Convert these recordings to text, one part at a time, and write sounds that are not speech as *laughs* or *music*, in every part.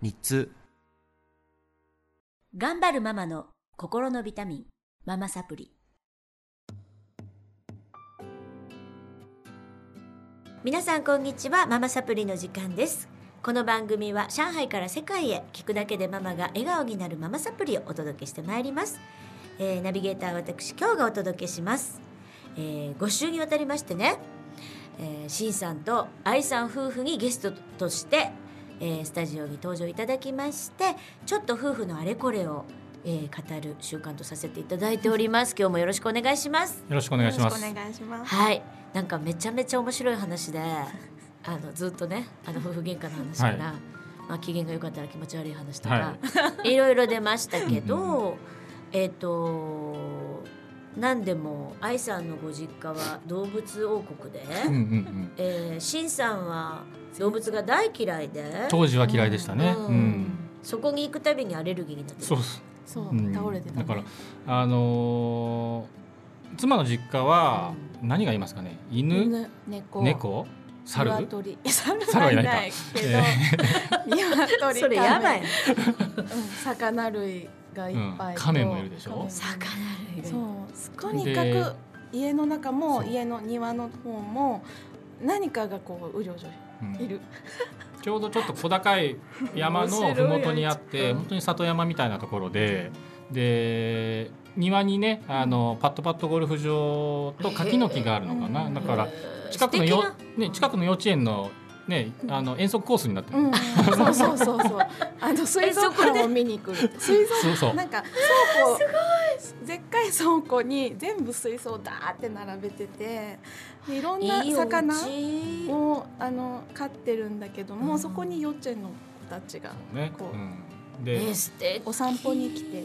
日通頑張るママの心のビタミンママサプリ。皆さんこんにちはママサプリの時間です。この番組は上海から世界へ聞くだけでママが笑顔になるママサプリをお届けしてまいります、えーナビゲーター私今日がお届けします、え5週にわたりましてね、えー、シンさんと愛さん夫婦にゲストとして、えースタジオに登場いただきましてちょっと夫婦のあれこれを、えー語る習慣とさせていただいております。今日もよろしくお願いします。よろしくお願いします。よろしくお願いします。はい。なんかめちゃめちゃ面白い話であのずっとねあの *laughs* 夫婦喧嘩の話から、はい。まあ、機嫌が良かったら気持ち悪い話とか、い、ろいろ出ましたけどえっ、と何でも愛さんのご実家は動物王国で、うんうんうん。えー、シンさんは動物が大嫌いで。当時は嫌いでしたね。ううん。ん。そこに行くたびにアレルギーになってそうる。そう、うん。倒れてた、ね。だからあのー妻の実家は何がいますかね？犬、犬、猫、猫、猿？鶏、猿猿はないないけど、鶏、それやばい亀うん、魚類がいっぱいと、うん亀もいるでしょ？魚類。がそう、とにかでく家の中も家の庭の方も何かがこううろうろうん。いる。*laughs* ちょうどちょっと小高い山のふもとにあって本当に里山みたいなところでで庭にねあのパットパットゴルフ場と柿の木があるのかな。うん。だから近くのよ、ね、近くの幼稚園の,、ね、あの遠足コースになってる、うん、そうそうそうそう。あの水族館を見に来る。水族そうそう。なんか倉庫でっかい倉庫に全部水槽をダーって並べててでいろんないいお魚家をあの飼ってるんだけども、うん。そこに幼稚園の子たちがね。こううん、でえー、素敵。お散歩に来て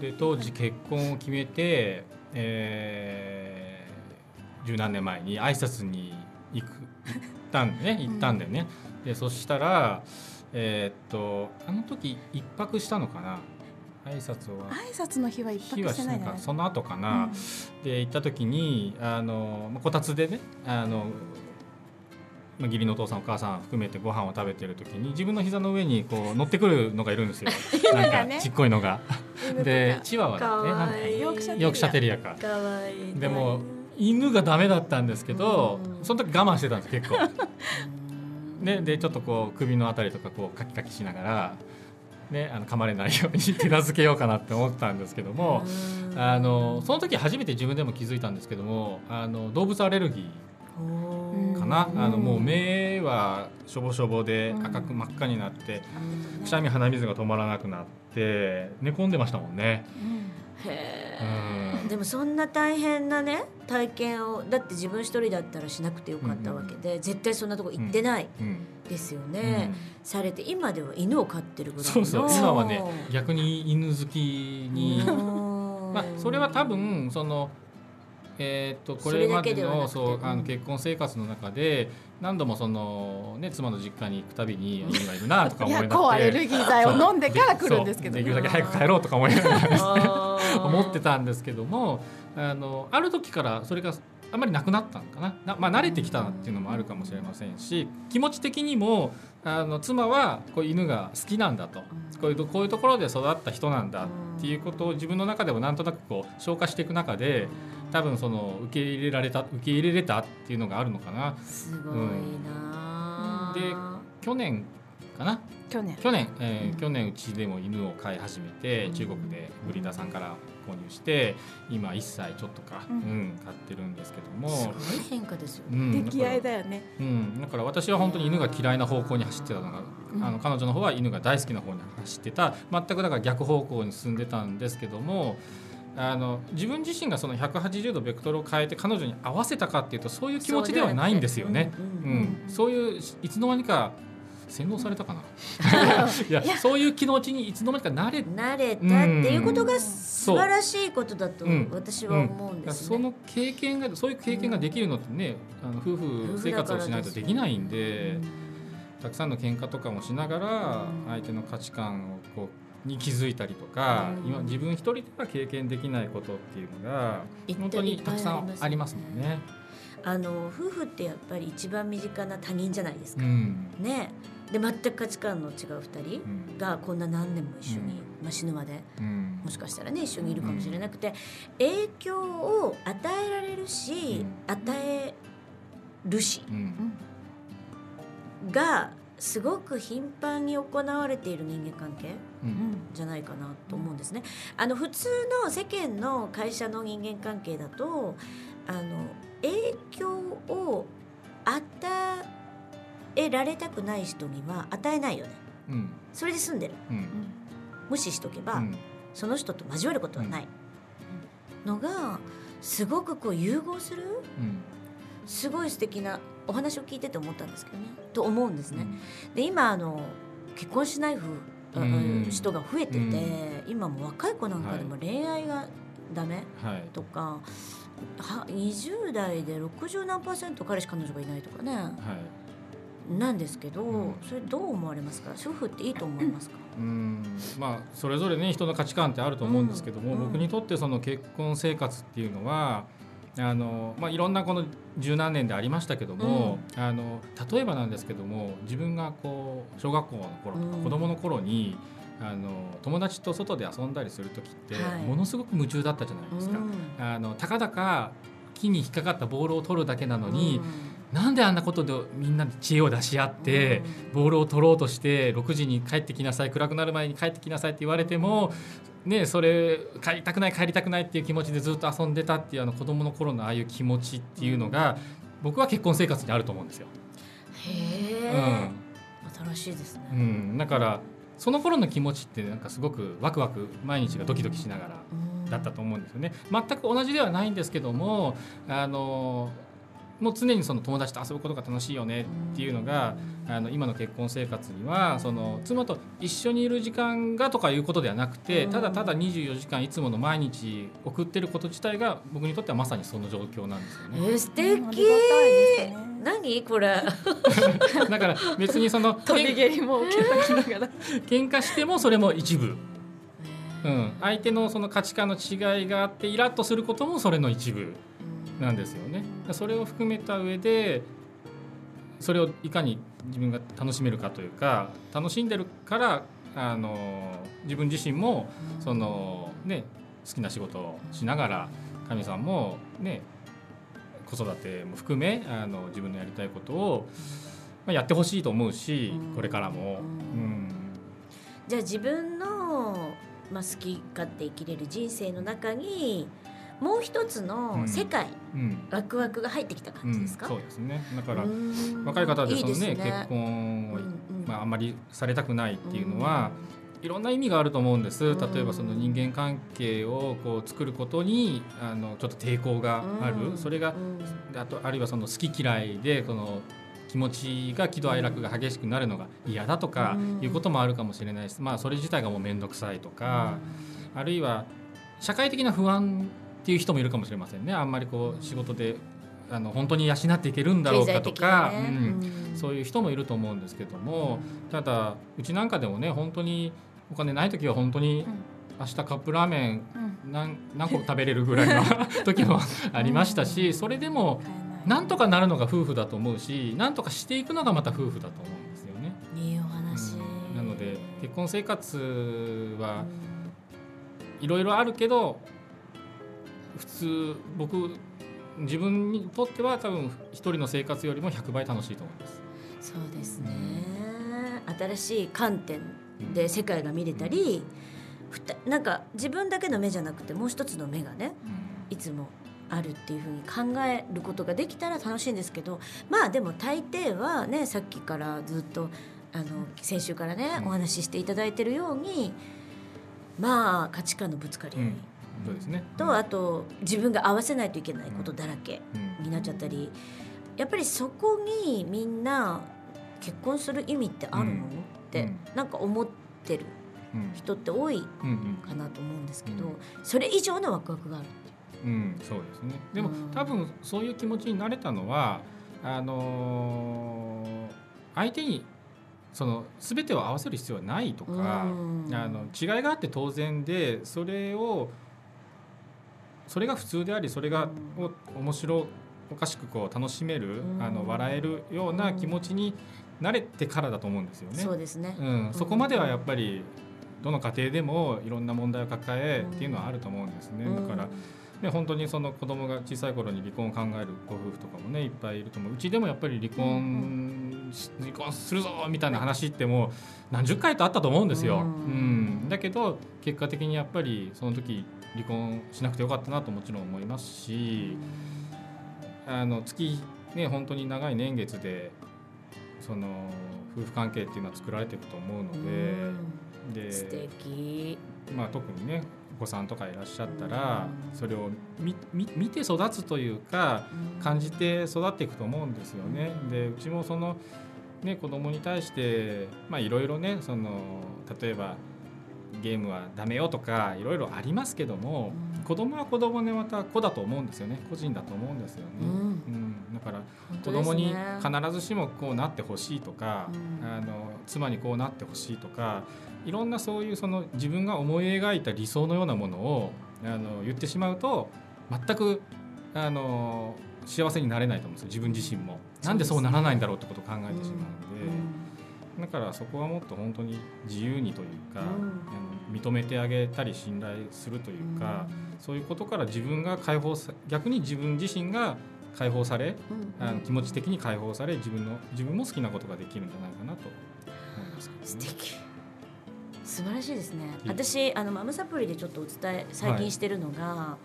で当時結婚を決めて、えー、十何年前に挨拶に行く。行ったんでね行ったんでね、でそしたらえーっとあの時一泊したのかな。挨拶は。挨拶の日は一泊日はしてしないかその後かな、で行った時にあのまあこたつでねあのまあ義理のお父さんお母さん含めてご飯を食べてる時に自分の膝の上にこう乗ってくるのがいるんですよ。*laughs* なんかちっこいのが。でチワワだね。ヨークシャテリア。か。でも犬がダメだったんですけどうん。その時我慢してたんです結構。*laughs* ねでちょっとこう首のあたりとかこうカキカキしながらねあの噛まれないように手なずけようかなって思ったんですけどもあのその時初めて自分でも気づいたんですけどもあの動物アレルギーかな、うんあのもう目はしょぼしょぼでうん。赤く真っ赤になって、くしゃみ鼻水が止まらなくなって寝込んでましたもんね。へうん。ーでもそんな大変なね体験をだって自分一人だったらしなくてよかったわけで、絶対そんなとこ行ってないうん。ですよね、されて今では犬を飼ってるぐらいの。そうそう。今はね逆に犬好きに、うん。*laughs* まあ、それは多分その、えー、とこれまでのそうあのうん結婚生活の中で何度もその、ね、妻の実家に行くたびに *laughs* 犬がいるなとか思いながら抗アレルギー剤を飲んでから来るんですけどできるだけ早く帰ろうとか思いながら *laughs* 思ってたんですけどもあのある時からそれがあまりなくなったのかな。な、まあ、慣れてきたっていうのもあるかもしれませんし気持ち的にもあの妻はこう犬が好きなんだと。こういうとこういうところで育った人なんだっていうことを自分の中でもなんとなくこう消化していく中で多分その受け入れられた受け入れれたっていうのがあるのかな。すごいなあ、で去年かな？去年。去年、えー去年うちでも犬を飼い始めて、うん。中国でブリーダーさんから購入して今1歳ちょっとか、ううんん飼ってるんですけども。すごい変化ですよね、うん。出来合いだよね。うん、だから私は本当に犬が嫌いな方向に走ってたのが、うん。あの彼女の方は犬が大好きな方に走ってた。全くだから逆方向に進んでたんですけどもあの自分自身がその180度ベクトルを変えて彼女に合わせたかっていうとそういう気持ちではないんですよね。ううんん、そういういつの間にか洗脳されたかな？*laughs* いやそういう気持ちにいつの間にか慣れ慣れたっていうことがうん素晴らしいことだとうん。私は思うんですね。その経験がそういう経験ができるのってね、あの夫婦生活をしないとできないんでたくさんの喧嘩とかもしながらうん相手の価値観をこうに気づいたりとか、うん。今自分一人では経験できないことっていうのが本当にたくさんありますもんね。あの夫婦ってやっぱり一番身近な他人じゃないですか。うん。ねで全く価値観の違う二人うん。がこんな何年も一緒に、まあ、死ぬまでうん。もしかしたらね一緒にいるかもしれなくて、影響を与えられるし、う与えるしうん。がすごく頻繁に行われている人間関係うん。じゃないかなと思うんですね。あの普通の世間の会社の人間関係だとあの影響を与えられたくない人には与えないよね。うん。それで済んでる。うん。無視しとけば、うん。その人と交わることはない。のがすごくこう融合する？うん。すごい素敵なお話を聞いてて思ったんですけどね。と思うんですね。うん。で今あの結婚しない人が増えてて、うん。今もう若い子なんかでも恋愛がダメはい。とか、は20代で60何パーセント彼氏彼女がいないとかね。はいなんですけど、うん。それどう思われますか？主婦っていいと思いますか、うん。まあそれぞれね人の価値観ってあると思うんですけども、うん。僕にとってその結婚生活っていうのはあの、まあ、いろんなこの十何年でありましたけども、あの例えばなんですけども自分がこう小学校の頃とかうん。子供の頃に、あの友達と外で遊んだりする時って、はい。ものすごく夢中だったじゃないですか。うん。あのたかだか木に引っかかったボールを取るだけなのに、うんなんであんなことでみんなで知恵を出し合って、ボールを取ろうとして6時に帰ってきなさい暗くなる前に帰ってきなさいって言われても、ね、それ帰りたくない帰りたくないっていう気持ちでずっと遊んでたっていうあの子供の頃のああいう気持ちっていうのが僕は結婚生活にあると思うんですよ。へえ、新しいですね、うん。うん、だからその頃の気持ちってなんかすごくワクワク毎日がドキドキしながらうんだったと思うんですよね。全く同じではないんですけどもあのもう常にその友達と遊ぶことが楽しいよねっていうのがあの今の結婚生活にはその妻と一緒にいる時間がとかいうことではなくてうん。ただただ24時間いつもの毎日送ってること自体が僕にとってはまさにその状況なんですよね。えー、素敵、ね。何？これ。*laughs* だから別にその *laughs* 飛び蹴りも受けたきながら *laughs* 喧嘩してもそれも一部、うん、相手のその価値観の違いがあってイラッとすることもそれの一部なんですよね。それを含めた上でそれをいかに自分が楽しめるかというか楽しんでるからあの自分自身もその、ね、好きな仕事をしながら神さんも、ね、子育ても含めあの自分のやりたいことを、まあ、やってほしいと思うしうん。これからも。ううんん。じゃあ自分の、まあ、好き勝手生きれる人生の中にもう一つの世界、うん。ワクワクが入ってきたうん感じですか、そうですね。だからうん。若い方でそのねです結婚を、うんうん。まあ、あんまりされたくないっていうのは、いろんな意味があると思うんです。うん。例えばその人間関係をこう作ることにあのちょっと抵抗がある、うんそれがうん。あとあるいはその好き嫌いでこの気持ちが喜怒哀楽が激しくなるのが嫌だとかうん。いうこともあるかもしれないし、まあ、それ自体がもう面倒くさいとか、あるいは社会的な不安っていう人もいるかもしれませんね。あんまりこう仕事であの本当に養っていけるんだろうかとか、ねうんうん。そういう人もいると思うんですけども、ただうちなんかでもね本当にお金ない時は本当に明日カップラーメン何何個食べれるぐらいの *laughs* 時もありましたしそれでもなんとかなるのが夫婦だと思うしなんとかしていくのがまた夫婦だと思うんですよね。いいお話、うん。なので結婚生活は、いろいろあるけど普通僕自分にとっては多分一人の生活よりも100倍楽しいと思います。そうですね。新しい観点で世界が見れたり、ふたなんか自分だけの目じゃなくてもう一つの目がねいつもあるっていうふうに考えることができたら楽しいんですけどまあでも大抵はねさっきからずっとあの先週からね、うん。お話ししていただいてるようにまあ価値観のぶつかり合い、うんそうですね。とあと自分が合わせないといけないことだらけうん。になっちゃったりやっぱりそこにみんな結婚する意味ってあるの、うん。って、うん。なんか思ってるうん。人って多いかなと思うんですけど、うん。それ以上のワクワクがあるう。ん、そうですね。でも、うん。多分そういう気持ちになれたのはあのー相手にその全てを合わせる必要はないとか、うん。あの違いがあって当然でそれをそれが普通でありそれがうんを面白おかしくこう楽しめる、うん。あの笑えるような気持ちになれてからだと思うんですよね。そうですね、うん、そこまではやっぱりどの家庭でもいろんな問題を抱えっていうのはあると思うんですね。うん。だからね、本当にその子供が小さい頃に離婚を考えるご夫婦とかもねいっぱいいると思う。うちでもやっぱり離婚し離婚するぞみたいな話ってもう何十回とあったと思うんですよ。ううんんだけど結果的にやっぱりその時離婚しなくてよかったなともちろん思いますしあの月ね本当に長い年月でその夫婦関係っていうのは作られていくと思うので。で素敵まあ、特にねお子さんとかいらっしゃったらうんそれを見て育つというか感じて育っていくと思うんですよね。でうちもそのね子供に対してまあいろいろねその例えばゲームはダメよとかいろいろありますけどもうん。子供は子供でまた子だと思うんですよね。個人だと思うんですよね。うん。うん。だから本子供に必ずしもこうなってほしいとか、うん。あの妻にこうなってほしいとかいろんなそういうその自分が思い描いた理想のようなものをあの言ってしまうと全くあの幸せになれないと思うんですよ。自分自身も。なんでそうならないんだろうってことを考えてしまうので、だからそこはもっと本当に自由にというか、うん。あの認めてあげたり信頼するというか、そういうことから自分が解放さ逆に自分自身が解放されうん。あの気持ち的に解放され自分の自分も好きなことができるんじゃないかなと思いますね、素敵。素晴らしいですね。いい私あのマムサプリでちょっとお伝え最近してるのが、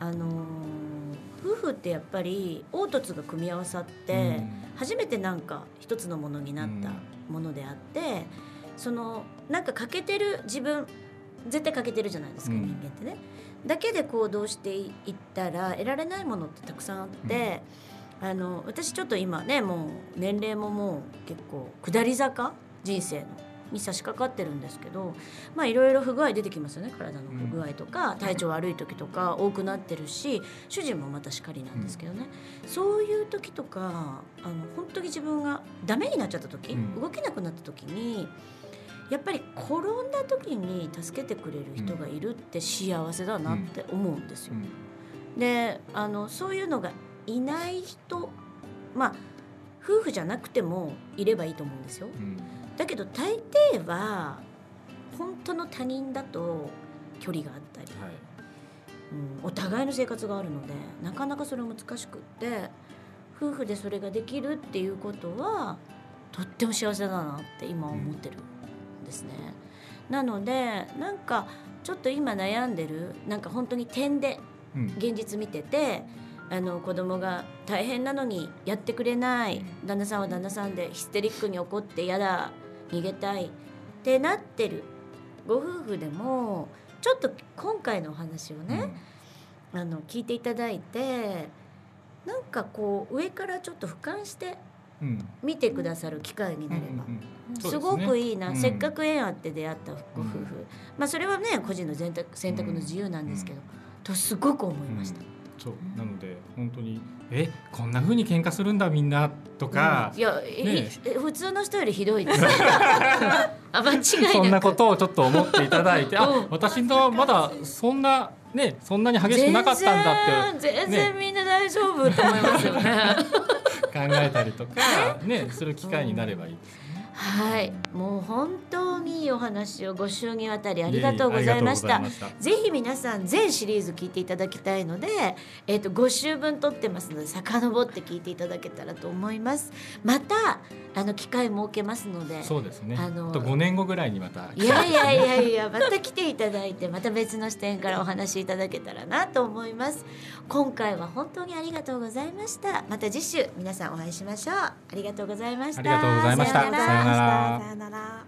あのー夫婦ってやっぱり凹凸が組み合わさって、初めてなんか一つのものになったものであって、そのなんか欠けてる自分絶対欠けてるじゃないですか、うん。人間ってね。だけで行動していったら得られないものってたくさんあって、あの私ちょっと今ねもう年齢ももう結構下り坂？人生のに差し掛かってるんですけどまあいろいろ不具合出てきますよね体の不具合とか、体調悪い時とか多くなってるし主人もまたしかりなんですけどね、そういう時とかあの本当に自分がダメになっちゃった時、うん。動けなくなった時にやっぱり転んだ時に助けてくれる人がいるって幸せだなって思うんですよ。であのそういうのがいない人まあ夫婦じゃなくてもいればいいと思うんですよ。うんだけど大抵は本当の他人だと距離があったり、はい。うん、お互いの生活があるのでなかなかそれ難しくって夫婦でそれができるっていうことはとっても幸せだなって今思ってるんですね。なのでなんかちょっと今悩んでるなんか本当に点でうん。現実見ててあの子供が大変なのにやってくれない旦那さんは旦那さんでヒステリックに怒ってやだ逃げたい。ってなってる。ご夫婦でもちょっと今回のお話をね、あの聞いていただいてなんかこう上からちょっと俯瞰してうん。うん見てくださる機会になれば、うんうんうん。すごくいいな、うん。せっかく縁あって出会ったご夫婦、まあそれはね個人の選択の自由なんですけど、うん。とすごく思いました。そうなので本当にえこんな風に喧嘩するんだみんなとかうん、いや、えねえ普通の人よりひどいです。*laughs* あ間違いそんなことをちょっと思っていただいて、あうん私のまだそんなねそんなに激しくなかったんだって全然全然みんな大丈夫と思いますよね。*laughs* 考えたりとかねする機会になればいいですね。はい、もう本当にいいお話をご祝儀あたりありがとうございました。ぜひ皆さん全シリーズ聞いていただきたいので、えっ、と5週分撮ってますので遡って聞いていただけたらと思います。またあの機会設けますので。そうですね。あのあと5年後ぐらいにまた。いやいやいやいやまた来ていただいてまた別の視点からお話しいただけたらなと思います今回は本当にありがとうございましたまた次週皆さんお会いしましょうありがとうございましたありがとうございましたさようならなら。さよなら。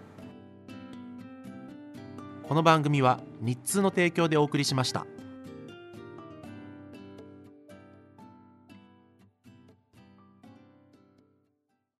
この番組は日通の提供でお送りしました